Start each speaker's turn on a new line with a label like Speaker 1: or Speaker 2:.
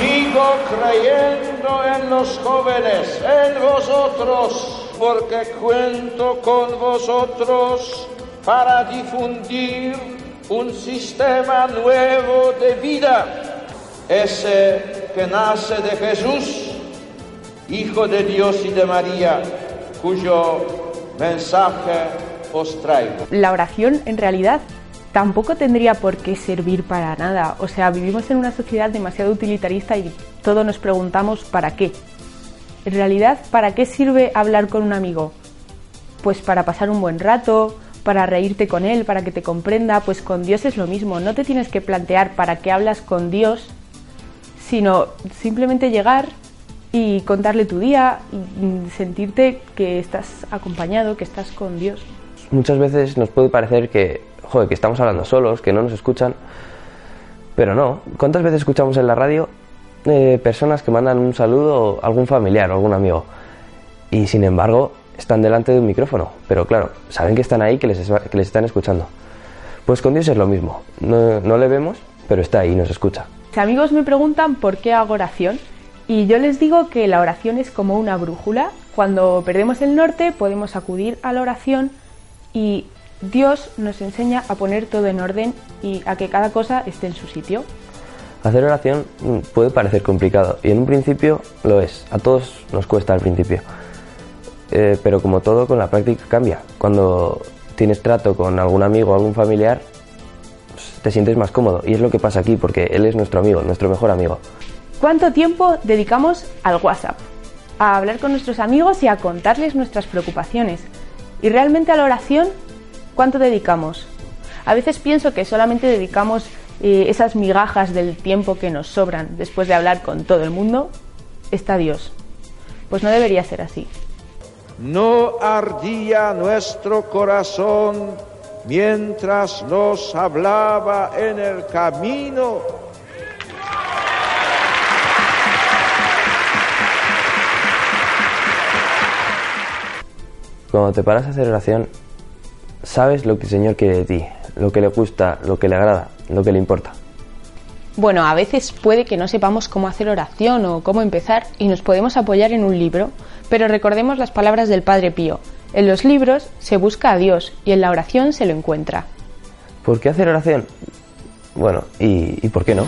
Speaker 1: Sigo creyendo en los jóvenes, en vosotros, porque cuento con vosotros para difundir un sistema nuevo de vida, ese que nace de Jesús, Hijo de Dios y de María, cuyo mensaje os traigo.
Speaker 2: La oración en realidad tampoco tendría por qué servir para nada. O sea, vivimos en una sociedad demasiado utilitarista y todos nos preguntamos ¿para qué? En realidad, ¿para qué sirve hablar con un amigo? Pues para pasar un buen rato, para reírte con él, para que te comprenda, pues con Dios es lo mismo. No te tienes que plantear para qué hablas con Dios, sino simplemente llegar y contarle tu día y sentirte que estás acompañado, que estás con Dios.
Speaker 3: Muchas veces nos puede parecer que joder, que estamos hablando solos, que no nos escuchan. Pero no, ¿cuántas veces escuchamos en la radio eh, personas que mandan un saludo a algún familiar o algún amigo? Y sin embargo, están delante de un micrófono. Pero claro, saben que están ahí, que les, que les están escuchando. Pues con Dios es lo mismo. No, no le vemos, pero está ahí y nos escucha.
Speaker 2: Mis amigos me preguntan por qué hago oración. Y yo les digo que la oración es como una brújula. Cuando perdemos el norte podemos acudir a la oración y Dios nos enseña a poner todo en orden y a que cada cosa esté en su sitio.
Speaker 3: Hacer oración mm, puede parecer complicado y en un principio lo es. A todos nos cuesta al principio. Eh, pero como todo, con la práctica cambia. Cuando tienes trato con algún amigo o algún familiar, pues, te sientes más cómodo. Y es lo que pasa aquí, porque él es nuestro amigo, nuestro mejor amigo.
Speaker 2: ¿Cuánto tiempo dedicamos al WhatsApp? A hablar con nuestros amigos y a contarles nuestras preocupaciones. ¿Y realmente a la oración ¿Cuánto dedicamos? A veces pienso que solamente dedicamos eh, esas migajas del tiempo que nos sobran después de hablar con todo el mundo. Está Dios. Pues no debería ser así.
Speaker 1: No ardía nuestro corazón mientras nos hablaba en el camino.
Speaker 3: Cuando te paras a hacer oración, sabes lo que el Señor quiere de ti, lo que le gusta, lo que le agrada, lo que le importa.
Speaker 2: Bueno, a veces puede que no sepamos cómo hacer oración o cómo empezar y nos podemos apoyar en un libro, pero recordemos las palabras del Padre Pío. En los libros se busca a Dios y en la oración se lo encuentra.
Speaker 3: ¿Por qué hacer oración? Bueno, ¿y, y por qué no?